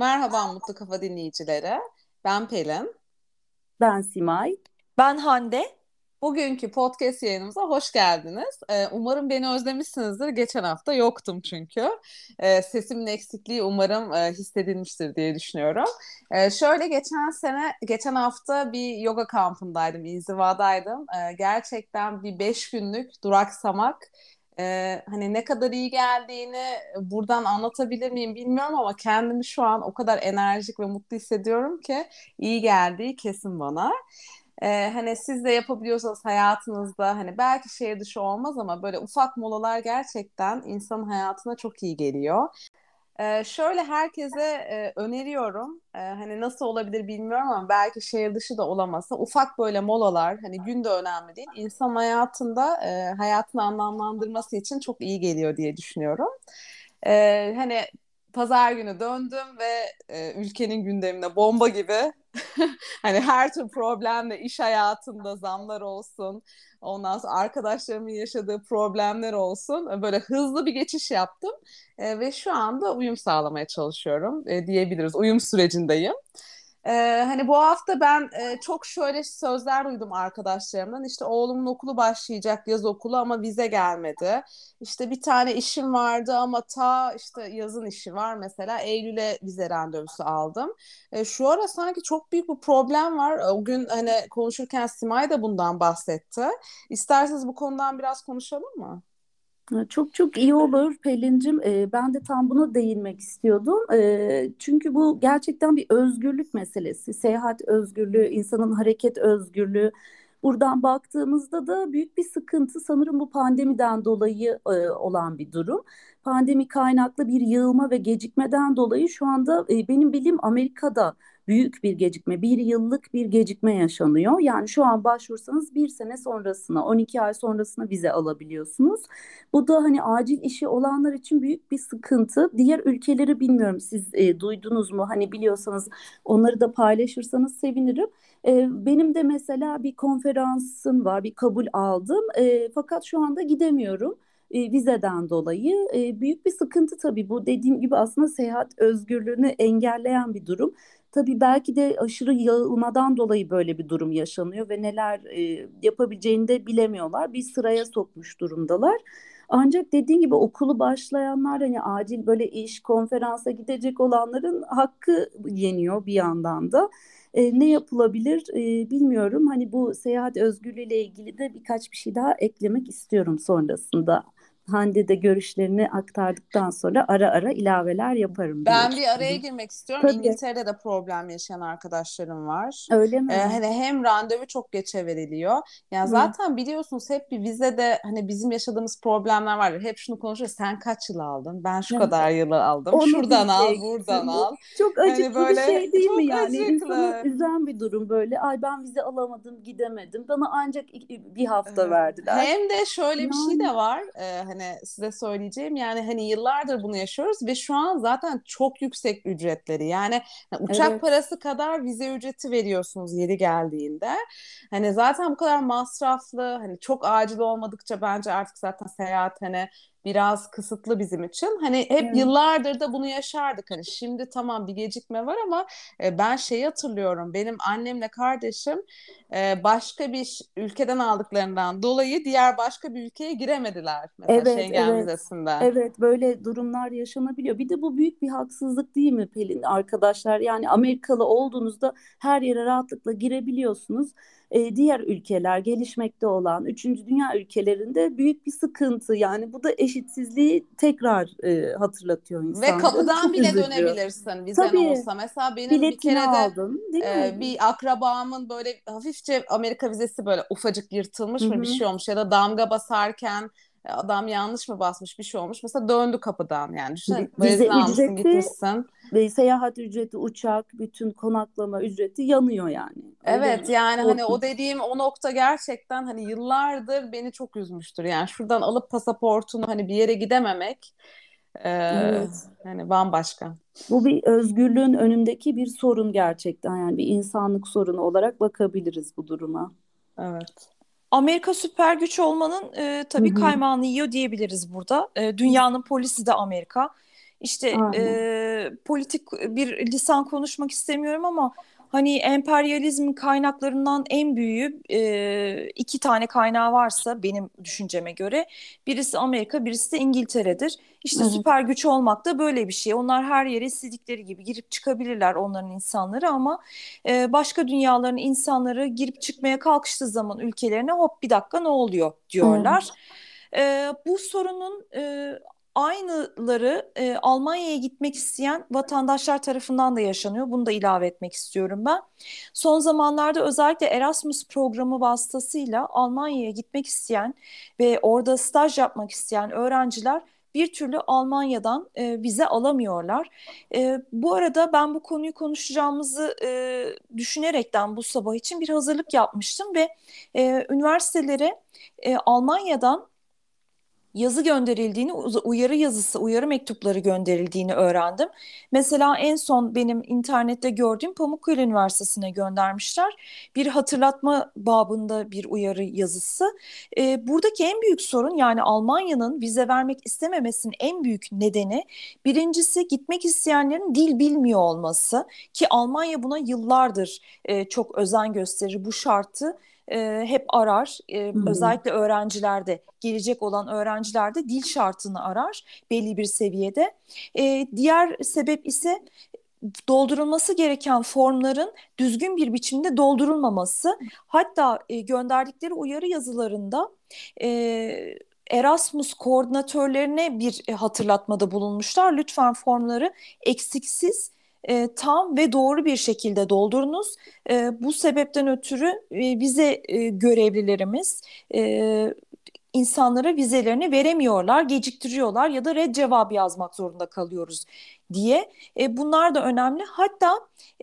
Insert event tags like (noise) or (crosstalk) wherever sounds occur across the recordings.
Merhaba Mutlu Kafa dinleyicileri. Ben Pelin. Ben Simay. Ben Hande. Bugünkü podcast yayınımıza hoş geldiniz. Ee, umarım beni özlemişsinizdir. Geçen hafta yoktum çünkü. Ee, sesimin eksikliği umarım e, hissedilmiştir diye düşünüyorum. Ee, şöyle geçen sene, geçen hafta bir yoga kampındaydım, inzivadaydım. Ee, gerçekten bir beş günlük duraksamak ee, hani ne kadar iyi geldiğini buradan anlatabilir miyim bilmiyorum ama kendimi şu an o kadar enerjik ve mutlu hissediyorum ki iyi geldiği kesin bana. Ee, hani siz de yapabiliyorsanız hayatınızda hani belki şehir dışı olmaz ama böyle ufak molalar gerçekten insanın hayatına çok iyi geliyor. Ee, şöyle herkese e, öneriyorum. Ee, hani nasıl olabilir bilmiyorum ama belki şehir dışı da olamasa ufak böyle molalar hani gün de önemli değil. İnsan hayatında e, hayatını anlamlandırması için çok iyi geliyor diye düşünüyorum. Ee, hani pazar günü döndüm ve e, ülkenin gündemine bomba gibi (laughs) hani her tür problemle iş hayatında zamlar olsun ondan sonra arkadaşlarımın yaşadığı problemler olsun böyle hızlı bir geçiş yaptım e, ve şu anda uyum sağlamaya çalışıyorum e, diyebiliriz uyum sürecindeyim. Ee, hani bu hafta ben e, çok şöyle sözler duydum arkadaşlarımdan. İşte oğlumun okulu başlayacak yaz okulu ama vize gelmedi. İşte bir tane işim vardı ama ta işte yazın işi var mesela Eylül'e vize randevusu aldım. E, şu ara sanki çok büyük bir problem var. O gün hani konuşurken Simay da bundan bahsetti. İsterseniz bu konudan biraz konuşalım mı? Çok çok iyi olur Pelin'cim. Ee, ben de tam buna değinmek istiyordum. Ee, çünkü bu gerçekten bir özgürlük meselesi. Seyahat özgürlüğü, insanın hareket özgürlüğü. Buradan baktığımızda da büyük bir sıkıntı sanırım bu pandemiden dolayı e, olan bir durum. Pandemi kaynaklı bir yığılma ve gecikmeden dolayı şu anda e, benim bildiğim Amerika'da büyük bir gecikme, bir yıllık bir gecikme yaşanıyor. Yani şu an başvursanız bir sene sonrasına, 12 ay sonrasına vize alabiliyorsunuz. Bu da hani acil işi olanlar için büyük bir sıkıntı. Diğer ülkeleri bilmiyorum siz e, duydunuz mu? Hani biliyorsanız onları da paylaşırsanız sevinirim. E, benim de mesela bir konferansım var, bir kabul aldım. E, fakat şu anda gidemiyorum e, vizeden dolayı e, büyük bir sıkıntı tabii bu dediğim gibi aslında seyahat özgürlüğünü engelleyen bir durum. Tabii belki de aşırı yağılmadan dolayı böyle bir durum yaşanıyor ve neler e, yapabileceğini de bilemiyorlar. Bir sıraya sokmuş durumdalar. Ancak dediğin gibi okulu başlayanlar hani acil böyle iş, konferansa gidecek olanların hakkı yeniyor bir yandan da. E, ne yapılabilir e, bilmiyorum. Hani bu seyahat özgürlüğü ile ilgili de birkaç bir şey daha eklemek istiyorum sonrasında. Hande de görüşlerini aktardıktan sonra ara ara ilaveler yaparım. Ben bir araya girmek istiyorum. Tabii. İngiltere'de de problem yaşayan arkadaşlarım var. Öyle mi? Ee, hani hem randevu çok geçe veriliyor. Yani Hı. zaten biliyorsunuz hep bir vizede hani bizim yaşadığımız problemler var. Hep şunu konuşuyoruz. Sen kaç yıl aldın? Ben şu evet. kadar yılı aldım. Onu Şuradan al, buradan al. Çok acıklı hani böyle, bir şey değil mi yani? Acıklı. İnsanı üzen bir durum böyle. Ay ben vize alamadım, gidemedim. Bana ancak bir hafta verdiler. Hem de şöyle yani. bir şey de var. Ee, hani size söyleyeceğim yani hani yıllardır bunu yaşıyoruz ve şu an zaten çok yüksek ücretleri yani uçak evet. parası kadar vize ücreti veriyorsunuz yeri geldiğinde. Hani zaten bu kadar masraflı hani çok acil olmadıkça bence artık zaten seyahat hani biraz kısıtlı bizim için. Hani hep evet. yıllardır da bunu yaşardık. Hani şimdi tamam bir gecikme var ama e, ben şeyi hatırlıyorum. Benim annemle kardeşim e, başka bir ülkeden aldıklarından dolayı diğer başka bir ülkeye giremediler. Mesela evet, Schengen evet. vizesinden. Evet böyle durumlar yaşanabiliyor. Bir de bu büyük bir haksızlık değil mi Pelin arkadaşlar? Yani Amerikalı olduğunuzda her yere rahatlıkla girebiliyorsunuz e, diğer ülkeler gelişmekte olan üçüncü dünya ülkelerinde büyük bir sıkıntı yani bu da eşitsizliği tekrar e, hatırlatıyor insanlara. Ve kapıdan Çok bile üzücü. dönebilirsin vizen Tabii, olsa. Mesela benim bir kere de aldın, e, bir akrabamın böyle hafifçe Amerika vizesi böyle ufacık yırtılmış Hı-hı. mı bir şey olmuş ya da damga basarken adam yanlış mı basmış bir şey olmuş. Mesela döndü kapıdan yani. Düşünsene vize ücreti gitmişsin. ve seyahat ücreti, uçak, bütün konaklama ücreti yanıyor yani. Evet Öyle yani hani o dediğim o nokta gerçekten hani yıllardır beni çok üzmüştür. Yani şuradan alıp pasaportunu hani bir yere gidememek e, evet. hani bambaşka. Bu bir özgürlüğün önündeki bir sorun gerçekten yani bir insanlık sorunu olarak bakabiliriz bu duruma. Evet. Amerika süper güç olmanın e, tabii Hı-hı. kaymağını yiyor diyebiliriz burada. E, dünyanın polisi de Amerika. İşte e, politik bir lisan konuşmak istemiyorum ama hani emperyalizmin kaynaklarından en büyüğü e, iki tane kaynağı varsa benim düşünceme göre birisi Amerika birisi de İngiltere'dir. İşte evet. süper güç olmak da böyle bir şey. Onlar her yere istedikleri gibi girip çıkabilirler onların insanları ama e, başka dünyaların insanları girip çıkmaya kalkıştığı zaman ülkelerine hop bir dakika ne oluyor diyorlar. E, bu sorunun e, aynıları e, Almanya'ya gitmek isteyen vatandaşlar tarafından da yaşanıyor. Bunu da ilave etmek istiyorum ben. Son zamanlarda özellikle Erasmus programı vasıtasıyla Almanya'ya gitmek isteyen ve orada staj yapmak isteyen öğrenciler bir türlü Almanya'dan e, vize alamıyorlar. E, bu arada ben bu konuyu konuşacağımızı e, düşünerekten bu sabah için bir hazırlık yapmıştım ve e, üniversitelere e, Almanya'dan yazı gönderildiğini, uyarı yazısı, uyarı mektupları gönderildiğini öğrendim. Mesela en son benim internette gördüğüm Pamukkale Üniversitesi'ne göndermişler. Bir hatırlatma babında bir uyarı yazısı. E, buradaki en büyük sorun yani Almanya'nın vize vermek istememesinin en büyük nedeni birincisi gitmek isteyenlerin dil bilmiyor olması ki Almanya buna yıllardır e, çok özen gösterir bu şartı e, hep arar. E, özellikle öğrencilerde, gelecek olan öğrencilerde dil şartını arar belli bir seviyede. E, diğer sebep ise doldurulması gereken formların düzgün bir biçimde doldurulmaması. Hatta e, gönderdikleri uyarı yazılarında e, Erasmus koordinatörlerine bir e, hatırlatmada bulunmuşlar. Lütfen formları eksiksiz e, tam ve doğru bir şekilde doldurunuz. E, bu sebepten ötürü e, vize e, görevlilerimiz e, insanlara vizelerini veremiyorlar, geciktiriyorlar ya da red cevabı yazmak zorunda kalıyoruz diye. E, bunlar da önemli. Hatta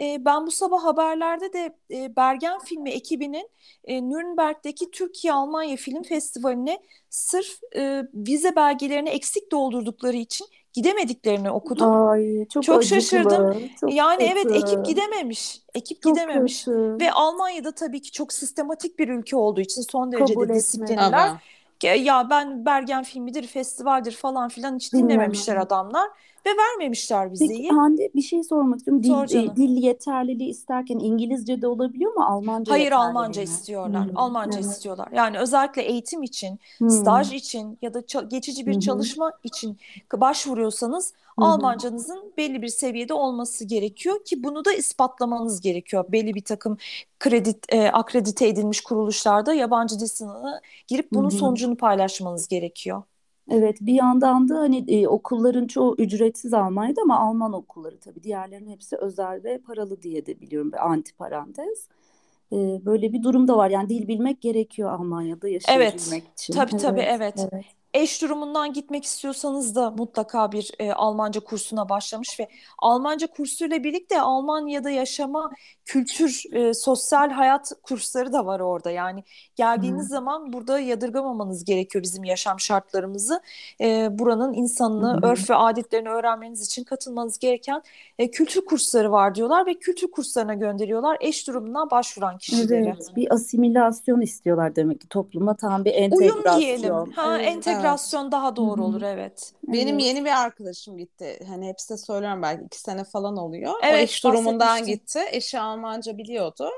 e, ben bu sabah haberlerde de e, Bergen Filmi ekibinin e, Nürnberg'deki Türkiye-Almanya Film Festivali'ne sırf e, vize belgelerini eksik doldurdukları için gidemediklerini okudum. Ay, çok çok şaşırdım. Çok yani kötü. evet ekip gidememiş. Ekip çok gidememiş. Kötü. Ve Almanya'da tabii ki çok sistematik bir ülke olduğu için son derece Kabul disiplinliler. Ya ben Bergen filmidir, festivaldir falan filan hiç dinlememişler adamlar ve vermemişler vizeyi. Peki Hande bir şey sormak istiyorum. Dil, e, dil yeterliliği isterken İngilizce de olabiliyor mu? Almanca Hayır Almanca mi? istiyorlar. Hmm. Almanca evet. istiyorlar. Yani özellikle eğitim için, hmm. staj için ya da geçici bir hmm. çalışma için başvuruyorsanız hmm. Almancanızın belli bir seviyede olması gerekiyor ki bunu da ispatlamanız gerekiyor. Belli bir takım kredi e, akredite edilmiş kuruluşlarda yabancı dil sınavına girip bunun hmm. sonucunu paylaşmanız gerekiyor. Evet bir yandan da hani e, okulların çoğu ücretsiz Almanya'da ama Alman okulları tabii diğerlerinin hepsi özel ve paralı diye de biliyorum bir anti parantez. E, böyle bir durum da var yani dil bilmek gerekiyor Almanya'da yaşayabilmek evet, için. Tabii evet, tabii evet. evet eş durumundan gitmek istiyorsanız da mutlaka bir e, Almanca kursuna başlamış ve Almanca kursuyla birlikte Almanya'da yaşama, kültür, e, sosyal hayat kursları da var orada. Yani geldiğiniz hmm. zaman burada yadırgamamanız gerekiyor bizim yaşam şartlarımızı. E, buranın insanını, hmm. örf ve adetlerini öğrenmeniz için katılmanız gereken e, kültür kursları var diyorlar ve kültür kurslarına gönderiyorlar eş durumundan başvuran kişileri. Evet, bir asimilasyon istiyorlar demek ki topluma tam bir entegrasyon. Uyum diyelim. Ha, evet. entegrasyon entegrasyon daha doğru olur evet. Benim evet. yeni bir arkadaşım gitti. Hani hepsi de söylüyorum belki iki sene falan oluyor. Evet, o eş durumundan gitti. Eşi Almanca biliyordu.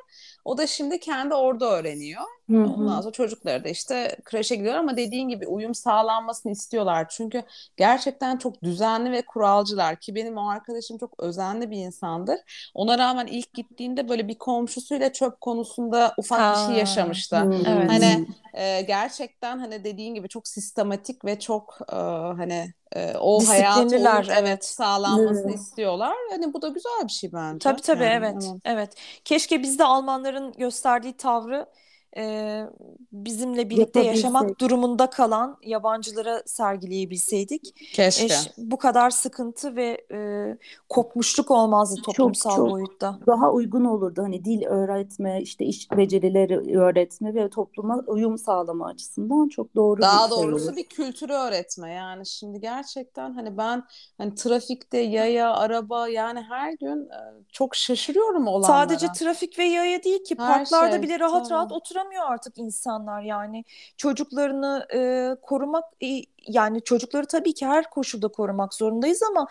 O da şimdi kendi orada öğreniyor. Hı-hı. Ondan sonra çocukları da işte kreşe gidiyor ama dediğin gibi uyum sağlanmasını istiyorlar. Çünkü gerçekten çok düzenli ve kuralcılar ki benim o arkadaşım çok özenli bir insandır. Ona rağmen ilk gittiğinde böyle bir komşusuyla çöp konusunda ufak ha. bir şey yaşamıştı. Evet. Hani e, gerçekten hani dediğin gibi çok sistematik ve çok e, hani e, o hayatı evet, evet sağlanmasını evet. istiyorlar. Hani bu da güzel bir şey bence. Tabii tabii yani, evet. Evet. evet. Keşke bizde Almanların gösterdiği tavrı e, bizimle birlikte yaşamak durumunda kalan yabancılara sergileyebilseydik. Keşke. E, bu kadar sıkıntı ve e, kopmuşluk olmazdı toplumsal çok, çok boyutta. Daha uygun olurdu hani dil öğretme, işte iş becerileri öğretme ve topluma uyum sağlama açısından çok doğru daha bir şey doğrusu olur. bir kültürü öğretme yani şimdi gerçekten hani ben hani trafikte yaya, araba yani her gün çok şaşırıyorum olanlara. Sadece trafik ve yaya değil ki her parklarda şey, bile rahat tamam. rahat oturamıyorsunuz kaldıramıyor artık insanlar. Yani çocuklarını e, korumak e, yani çocukları tabii ki her koşulda korumak zorundayız ama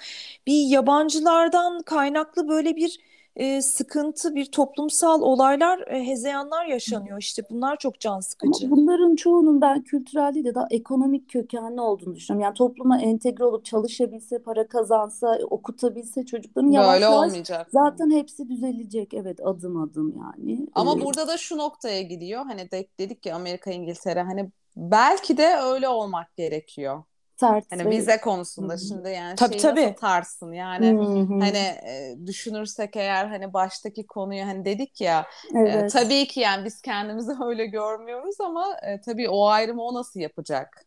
bir yabancılardan kaynaklı böyle bir e, sıkıntı, bir toplumsal olaylar, e, hezeyanlar yaşanıyor. İşte bunlar çok can sıkıcı. Ama bunların çoğunun ben kültürel değil de daha ekonomik kökenli olduğunu düşünüyorum. Yani topluma entegre olup çalışabilse, para kazansa, okutabilse çocukların yavaş Böyle yavaş olmayacak. zaten hepsi düzelecek. Evet adım adım yani. Ama Ee, burada da şu noktaya gidiyor. Hani de- dedik ki Amerika, İngiltere hani belki de öyle olmak gerekiyor. Sert Hani vize konusunda Hı hı. şimdi yani Tabii şeyi nasıl tabii. tarsın yani Hı hı. hani e, düşünürsek eğer hani baştaki konuyu hani dedik ya e, Evet. tabii ki yani biz kendimizi (laughs) öyle görmüyoruz ama e, tabii o ayrımı o nasıl yapacak?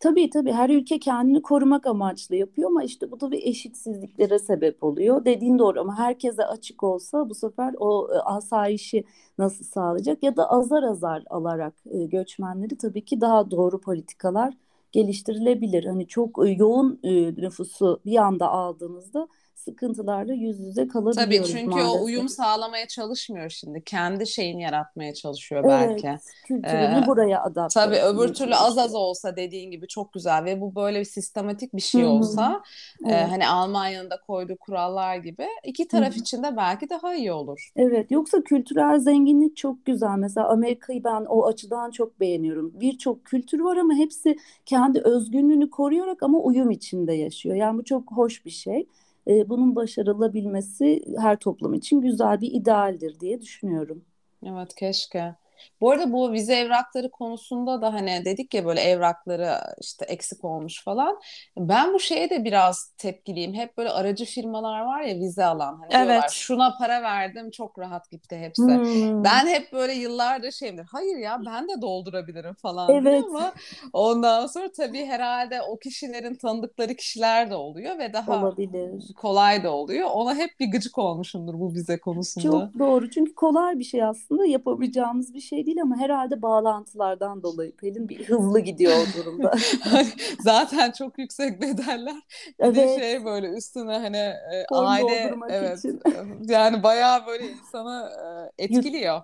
Tabii tabii her ülke kendini korumak amaçlı yapıyor ama işte bu da bir eşitsizliklere sebep oluyor. Dediğin doğru ama herkese açık olsa bu sefer o e, asayişi nasıl sağlayacak ya da azar azar alarak e, göçmenleri tabii ki daha doğru politikalar geliştirilebilir. Hani çok e, yoğun e, nüfusu bir anda aldığınızda sıkıntılarla yüz yüze Tabii kalabiliyoruz çünkü o maalesef. uyum sağlamaya çalışmıyor şimdi. Kendi şeyini yaratmaya çalışıyor Evet, belki. kültürünü Ee, buraya adapte tabii öbür türlü az az olsa dediğin gibi çok güzel ve bu böyle bir sistematik bir şey olsa e, Evet. hani Almanya'nın da koyduğu kurallar gibi iki taraf hı. için de belki daha iyi olur. Evet, yoksa kültürel zenginlik çok güzel. Mesela Amerika'yı ben o açıdan çok beğeniyorum. Birçok kültür var ama hepsi kendi özgünlüğünü koruyarak ama uyum içinde yaşıyor. Yani bu çok hoş bir şey. Ee, bunun başarılabilmesi her toplum için güzel bir idealdir diye düşünüyorum. Evet keşke. Bu arada bu vize evrakları konusunda da hani dedik ya böyle evrakları işte eksik olmuş falan. Ben bu şeye de biraz tepkiliyim. Hep böyle aracı firmalar var ya vize alan. Hani diyorlar Evet. şuna para verdim çok rahat gitti hepsi. Hmm, Ben hep böyle yıllardır şeyimdir. Hayır ya ben de doldurabilirim falan evet, ama ondan sonra tabii herhalde o kişilerin tanıdıkları kişiler de oluyor ve daha olabilir. kolay da oluyor. Ona hep bir gıcık olmuşumdur bu vize konusunda. Çok doğru. Çünkü kolay bir şey aslında yapamayacağımız bir şey değil ama herhalde bağlantılardan dolayı Pelin bir hızlı gidiyor o durumda. (laughs) Zaten çok yüksek bedeller. Bir de Evet, şey böyle üstüne hani e, form aile doldurmak evet için. e, yani bayağı böyle insanı e, etkiliyor.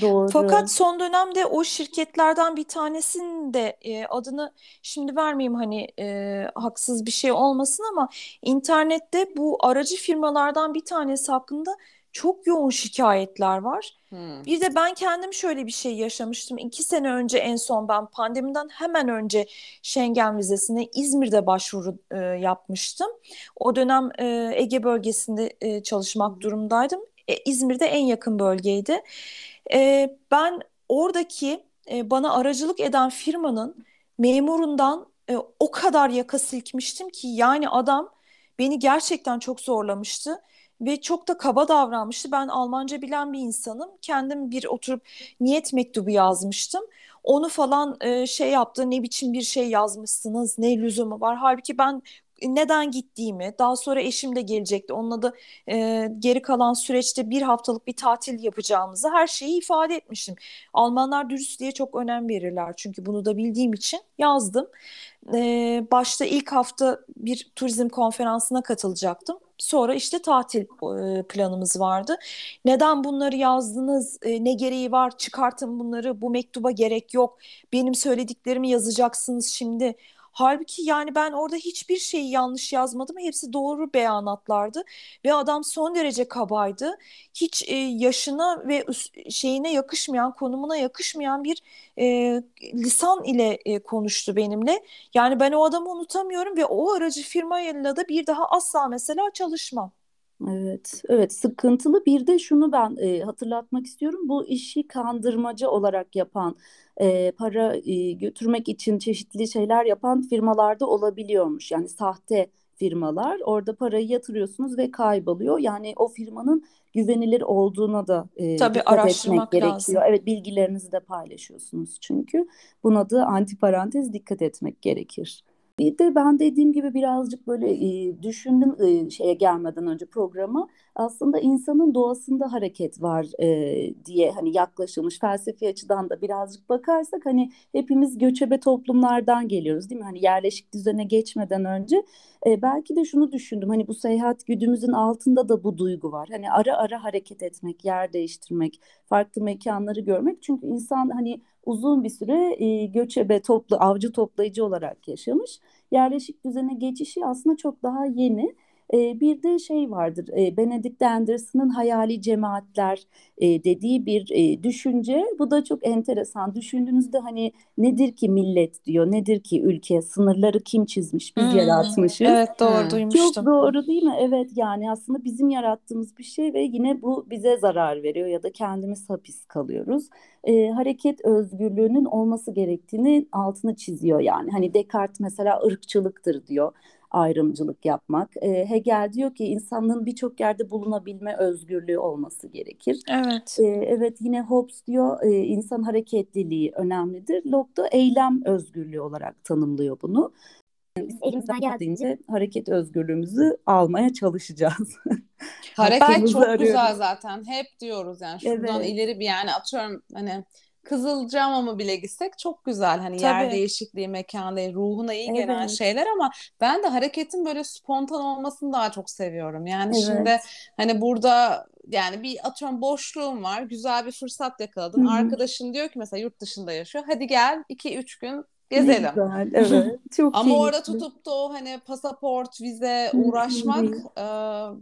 Doğru. Fakat son dönemde o şirketlerden bir tanesinin de e, adını şimdi vermeyeyim hani e, haksız bir şey olmasın ama internette bu aracı firmalardan bir tanesi hakkında çok yoğun şikayetler var. Hmm. Bir de ben kendim şöyle bir şey yaşamıştım. İki sene önce en son ben pandemiden hemen önce Schengen vizesine İzmir'de başvuru e, yapmıştım. O dönem e, Ege bölgesinde e, çalışmak durumdaydım. E, İzmir'de en yakın bölgeydi. E, ben oradaki e, bana aracılık eden firmanın memurundan e, o kadar yaka silkmiştim ki yani adam beni gerçekten çok zorlamıştı. Ve çok da kaba davranmıştı. Ben Almanca bilen bir insanım. Kendim bir oturup niyet mektubu yazmıştım. Onu falan e, şey yaptı. Ne biçim bir şey yazmışsınız? Ne lüzumu var? Halbuki ben neden gittiğimi, daha sonra eşim de gelecekti. Onunla da e, geri kalan süreçte bir haftalık bir tatil yapacağımızı her şeyi ifade etmişim. Almanlar dürüstlüğe çok önem verirler. Çünkü bunu da bildiğim için yazdım. E, başta ilk hafta bir turizm konferansına katılacaktım. Sonra işte tatil e, planımız vardı. Neden bunları yazdınız? E, ne gereği var? Çıkartın bunları. Bu mektuba gerek yok. Benim söylediklerimi yazacaksınız şimdi. Halbuki yani ben orada hiçbir şeyi yanlış yazmadım. Hepsi doğru beyanatlardı ve adam son derece kabaydı. Hiç e, yaşına ve şeyine yakışmayan, konumuna yakışmayan bir e, lisan ile e, konuştu benimle. Yani ben o adamı unutamıyorum ve o aracı firmayla da bir daha asla mesela çalışmam. Evet, evet sıkıntılı. Bir de şunu ben e, hatırlatmak istiyorum. Bu işi kandırmaca olarak yapan, e, para e, götürmek için çeşitli şeyler yapan firmalarda olabiliyormuş. Yani sahte firmalar. Orada parayı yatırıyorsunuz ve kayboluyor. Yani o firmanın güvenilir olduğuna da e, Tabii dikkat etmek araştırmak gerekiyor. lazım. Evet, bilgilerinizi de paylaşıyorsunuz çünkü. Buna da antiparantez dikkat etmek gerekir. Bir de ben dediğim gibi birazcık böyle e, düşündüm e, şeye gelmeden önce programa. Aslında insanın doğasında hareket var e, diye hani yaklaşılmış felsefi açıdan da birazcık bakarsak hani hepimiz göçebe toplumlardan geliyoruz değil mi? Hani yerleşik düzene geçmeden önce e, belki de şunu düşündüm hani bu seyahat güdümüzün altında da bu duygu var. Hani ara ara hareket etmek, yer değiştirmek, farklı mekanları görmek. Çünkü insan hani uzun bir süre e, göçebe toplu avcı toplayıcı olarak yaşamış. Yerleşik düzene geçişi aslında çok daha yeni. E, bir de şey vardır, e, Benedict Anderson'ın hayali cemaatler e, dediği bir e, düşünce. Bu da çok enteresan. Düşündüğünüzde hani nedir ki millet diyor, nedir ki ülke, sınırları kim çizmiş, biz hmm, yaratmışız. Evet doğru hmm. duymuştum. Çok doğru değil mi? Evet yani aslında bizim yarattığımız bir şey ve yine bu bize zarar veriyor ya da kendimiz hapis kalıyoruz. E, hareket özgürlüğünün olması gerektiğini altını çiziyor yani. Hani Descartes mesela ırkçılıktır diyor ayrımcılık yapmak. E, Hegel diyor ki insanlığın birçok yerde bulunabilme özgürlüğü olması gerekir. Evet. E, evet yine Hobbes diyor e, insan hareketliliği önemlidir. Locke da eylem özgürlüğü olarak tanımlıyor bunu. Biz elimizden geldiğince hareket özgürlüğümüzü almaya çalışacağız. hareket çok arıyoruz. güzel zaten. Hep diyoruz yani şuradan evet. ileri bir yani atıyorum hani Kızılcamam'a bile gitsek çok güzel. Hani Tabii. yer değişikliği, mekan değil, ruhuna iyi gelen evet. şeyler ama ben de hareketin böyle spontan olmasını daha çok seviyorum. Yani evet. şimdi hani burada yani bir atıyorum boşluğum var. Güzel bir fırsat yakaladın. Hı-hı. Arkadaşın diyor ki mesela yurt dışında yaşıyor. Hadi gel 2-3 gün gezelim. Güzel, evet. Çok Ama orada tutup da o hani pasaport, vize uğraşmak e,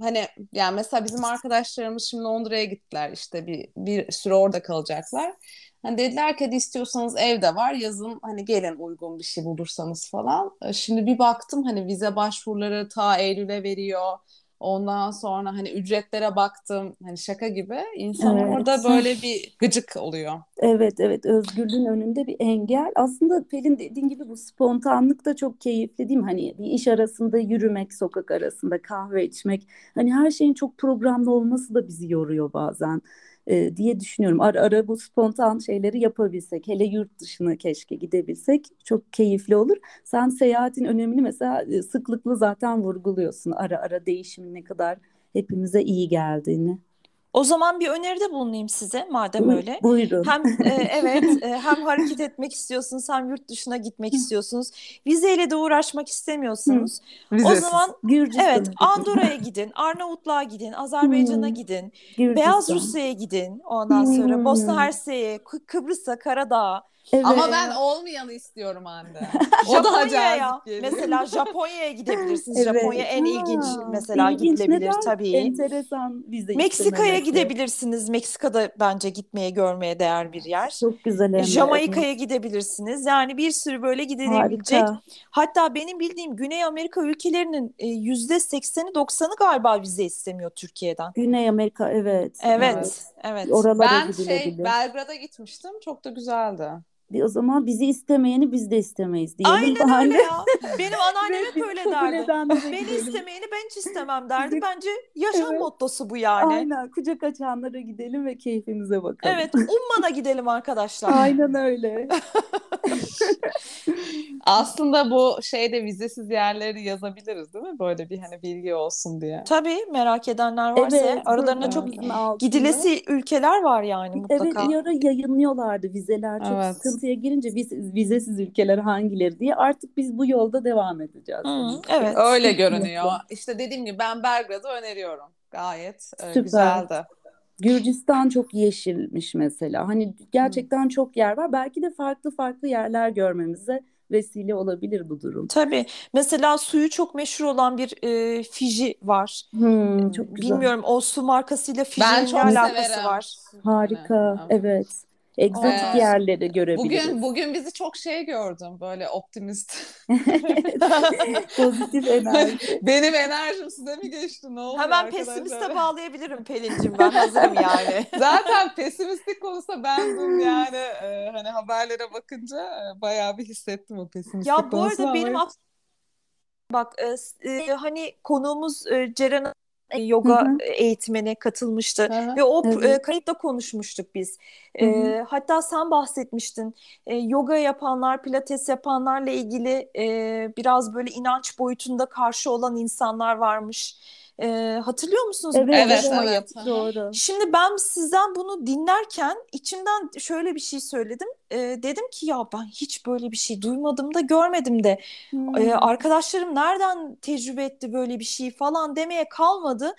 hani yani mesela bizim arkadaşlarımız şimdi Londra'ya gittiler işte bir bir süre orada kalacaklar. Hani dediler ki hadi istiyorsanız evde var yazın hani gelin uygun bir şey bulursanız falan. E, şimdi bir baktım hani vize başvuruları ta Eylül'e veriyor. Ondan sonra hani ücretlere baktım hani şaka gibi insan evet. orada böyle bir gıcık oluyor. Evet evet özgürlüğün önünde bir engel. Aslında Pelin dediğin gibi bu spontanlık da çok keyifli değil mi? Hani bir iş arasında yürümek, sokak arasında kahve içmek. Hani her şeyin çok programlı olması da bizi yoruyor bazen e, diye düşünüyorum. Ara ara bu spontan şeyleri yapabilsek, hele yurt dışına keşke gidebilsek çok keyifli olur. Sen seyahatin önemini mesela sıklıkla zaten vurguluyorsun. Ara ara değişimin ne kadar hepimize iyi geldiğini. O zaman bir öneride bulunayım size madem öyle. Buyurun. Hem e, (laughs) evet e, hem hareket etmek istiyorsunuz hem yurt dışına gitmek istiyorsunuz. Vizeyle de uğraşmak istemiyorsunuz. O zaman evet Andorra'ya gidin, Arnavutluğa gidin, Azerbaycan'a gidin, Beyaz Rusya'ya gidin. Ondan sonra Bosna Hersek'e, Kıbrıs'a, Karadağ'a. Evet. Ama ben olmayanı istiyorum anne. (laughs) o da acayip geliyor. Mesela Japonya'ya gidebilirsiniz. Evet. Japonya en ilginç mesela ilginç. gidilebilir Neden? tabii. Enteresan vize Meksika'ya gidebilirsiniz. Meksika'da bence gitmeye görmeye değer bir yer. Çok güzel. Hem Jamaika'ya evet. gidebilirsiniz. Yani bir sürü böyle gidilebilecek. Hatta benim bildiğim Güney Amerika ülkelerinin e, yüzde sekseni doksanı galiba vize istemiyor Türkiye'den. Güney Amerika evet. Evet. Evet. evet. Oralara ben şey Belgrad'a gitmiştim. Çok da güzeldi o zaman bizi istemeyeni biz de istemeyiz diyelim. Aynen bahane. öyle ya. Benim (laughs) anneannem hep öyle derdi. Beni istemeyeni ben hiç istemem derdi. Bence yaşam evet. mottosu bu yani. Aynen. Kucak açanlara gidelim ve keyfimize bakalım. Evet. Umman'a gidelim arkadaşlar. Aynen öyle. (laughs) Aslında bu şeyde vizesiz yerleri yazabiliriz değil mi? Böyle bir hani bilgi olsun diye. Tabii merak edenler varsa evet, aralarında çok gidilesi ülkeler var yani mutlaka. Evet bir ara yayınlıyorlardı vizeler çok evet. Sıkıntıya girince viz, vizesiz ülkeler hangileri diye. Artık biz bu yolda devam edeceğiz. Hı, evet. Öyle görünüyor. İşte dediğim gibi ben Belgrad'ı öneriyorum. Gayet e, Süper. güzeldi. Gürcistan çok yeşilmiş mesela. Hani gerçekten çok yer var. Belki de farklı farklı yerler görmemize vesile olabilir bu durum. Tabii. Mesela suyu çok meşhur olan bir e, Fiji var. Hmm, çok güzel. Bilmiyorum o su markasıyla Fiji'nin ne alakası severim. var? Harika. Evet. Egzotik evet. yerleri görebiliriz. Bugün bugün bizi çok şey gördüm böyle optimist. (laughs) Pozitif enerji. (laughs) Benim enerjim size mi geçti? Ne oldu Hemen pesimiste bağlayabilirim Pelin'cim ben hazırım yani. (laughs) Zaten pesimistik olursa ben dün yani e, hani haberlere bakınca e, bayağı bir hissettim o pesimistik Ya bu arada benim bak e, e, hani konuğumuz e, Ceren yoga eğitimine katılmıştı Hı hı. ve o e, kayıtla konuşmuştuk biz. E, hatta sen bahsetmiştin e, yoga yapanlar, pilates yapanlarla ilgili e, biraz böyle inanç boyutunda karşı olan insanlar varmış. E, hatırlıyor musunuz bu Evet, Evet, evet. Doğru. Şimdi ben sizden bunu dinlerken içimden şöyle bir şey söyledim. E, dedim ki ya ben hiç böyle bir şey duymadım da görmedim de. Hmm. E, arkadaşlarım nereden tecrübe etti böyle bir şey falan demeye kalmadı.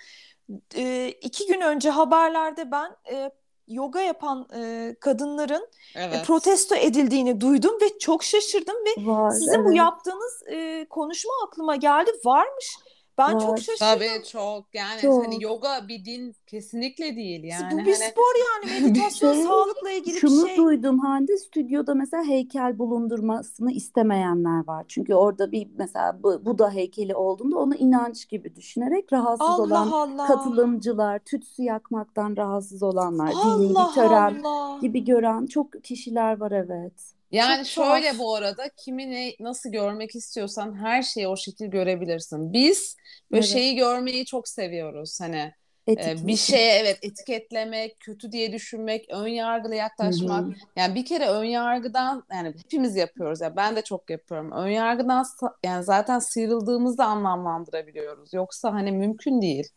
E, iki gün önce haberlerde ben e, yoga yapan e, kadınların e, Evet. protesto edildiğini duydum ve çok şaşırdım ve Var, sizin bu evet. yaptığınız e, konuşma aklıma geldi. Varmış. Ben Var. çok şaşırdım. Tabii çok yani Çok. hani yoga bir din kesinlikle değil yani. bu bir hani spor yani (laughs) meditasyon sağlıkla ilgili Şunu bir şey. duydum Hande stüdyoda mesela heykel bulundurmasını istemeyenler var. Çünkü orada bir mesela bu Buda heykeli olduğunda onu inanç gibi düşünerek rahatsız Allah olan Allah. katılımcılar, tütsü yakmaktan rahatsız olanlar, dini bir tören Allah. gibi gören çok kişiler var evet. Yani Çok şöyle tuhaf. bu arada kimi ne, nasıl görmek istiyorsan her şeyi o şekil görebilirsin. Biz böyle Evet. şeyi görmeyi çok seviyoruz. Hani e, bir şeye evet etiketlemek, kötü diye düşünmek, ön yargılı yaklaşmak. Hı hı. Yani bir kere ön yargıdan yani hepimiz yapıyoruz ya ben de çok yapıyorum. Ön yargıdan yani zaten sıyrıldığımızda anlamlandırabiliyoruz. Yoksa hani mümkün değil.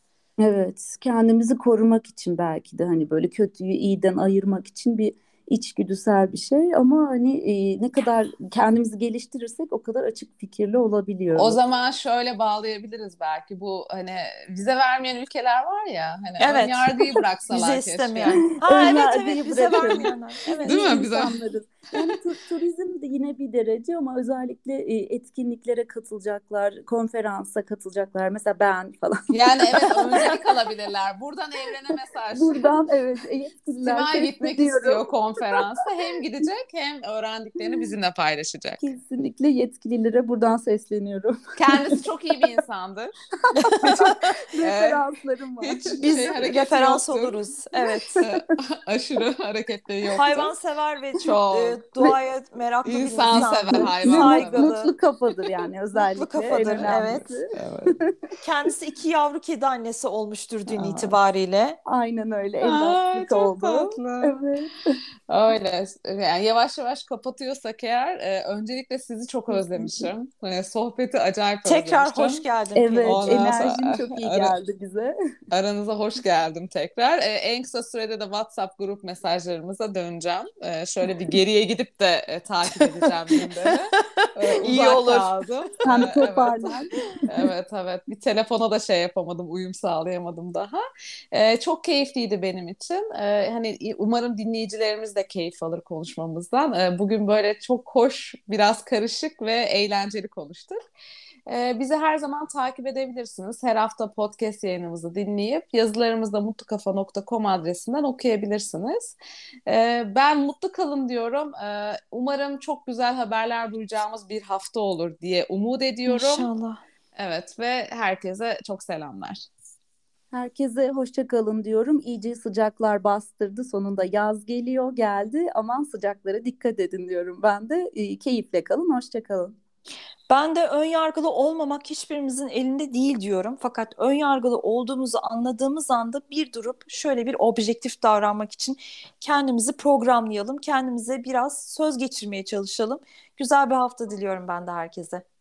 Evet, kendimizi korumak için belki de hani böyle kötüyü iyiden ayırmak için bir içgüdüsel bir şey ama hani e, ne kadar kendimizi geliştirirsek o kadar açık fikirli olabiliyoruz. O zaman şöyle bağlayabiliriz belki bu hani vize vermeyen ülkeler var ya hani ön Evet. yargıyı bıraksalar (laughs) Bize keşke. istemeyen. Ha (laughs) Ön evet evet bırakın. vermeyenler. Evet. Değil mi? İnsanlarız. Yani tu- turizm de yine bir derece ama özellikle e, etkinliklere katılacaklar, konferansa katılacaklar. Mesela ben falan. Yani evet (laughs) öncelik alabilirler. Buradan evrene mesaj. Buradan evet yetkililer Simay gitmek istiyor konferansa. Hem gidecek hem öğrendiklerini (laughs) bizimle paylaşacak. Kesinlikle yetkililere buradan sesleniyorum. Kendisi çok iyi bir insandır. (laughs) Referanslarım var. Hiç Biz şey, referans yoktur. oluruz. Evet. Aşırı hareketleri yoktur. Hayvansever ve çok, E, doğaya meraklı bir İnsan sever, hayvan Saygılı. Mutlu kafadır yani özellikle. kafadır, en önemlisi. Evet. (laughs) Kendisi iki yavru kedi annesi olmuştur dün Aa. itibariyle. Aynen öyle. Evlatlık çok oldu. tatlı. Evet. Öyle. Yani yavaş yavaş kapatıyorsak eğer e, öncelikle sizi çok özlemişim. E, sohbeti acayip Tekrar özlemiştim. hoş geldin. Evet. Ondan sonra- enerjin çok iyi (laughs) geldi bize. Aranıza hoş geldim tekrar. Ee, en kısa sürede de WhatsApp grup mesajlarımıza döneceğim. Ee, şöyle bir (laughs) geriye gidip de e, takip edeceğim gündemi. (laughs) Ee, İyi olur. kaldım. Sen Ee, de toparlan. (laughs) Evet evet bir telefona da şey yapamadım uyum sağlayamadım daha. Ee, çok keyifliydi benim için. Ee, hani umarım dinleyicilerimiz de keyif alır konuşmamızdan. Ee, bugün böyle çok hoş biraz karışık ve eğlenceli konuştuk. Ee, bizi her zaman takip edebilirsiniz. Her hafta podcast yayınımızı dinleyip yazılarımızı da mutlukafa.com adresinden okuyabilirsiniz. Ee, ben mutlu kalın diyorum. Ee, umarım çok güzel haberler duyacağımız bir hafta olur diye umut ediyorum. İnşallah. Evet ve herkese çok selamlar. Herkese hoşça kalın diyorum. İyice sıcaklar bastırdı. Sonunda yaz geliyor, geldi. Aman sıcaklara dikkat edin diyorum ben de. Ee, Keyifle kalın, hoşça kalın. Ben de ön yargılı olmamak hiçbirimizin elinde değil diyorum. Fakat ön yargılı olduğumuzu anladığımız anda bir durup şöyle bir objektif davranmak için kendimizi programlayalım. Kendimize biraz söz geçirmeye çalışalım. Güzel bir hafta diliyorum ben de herkese.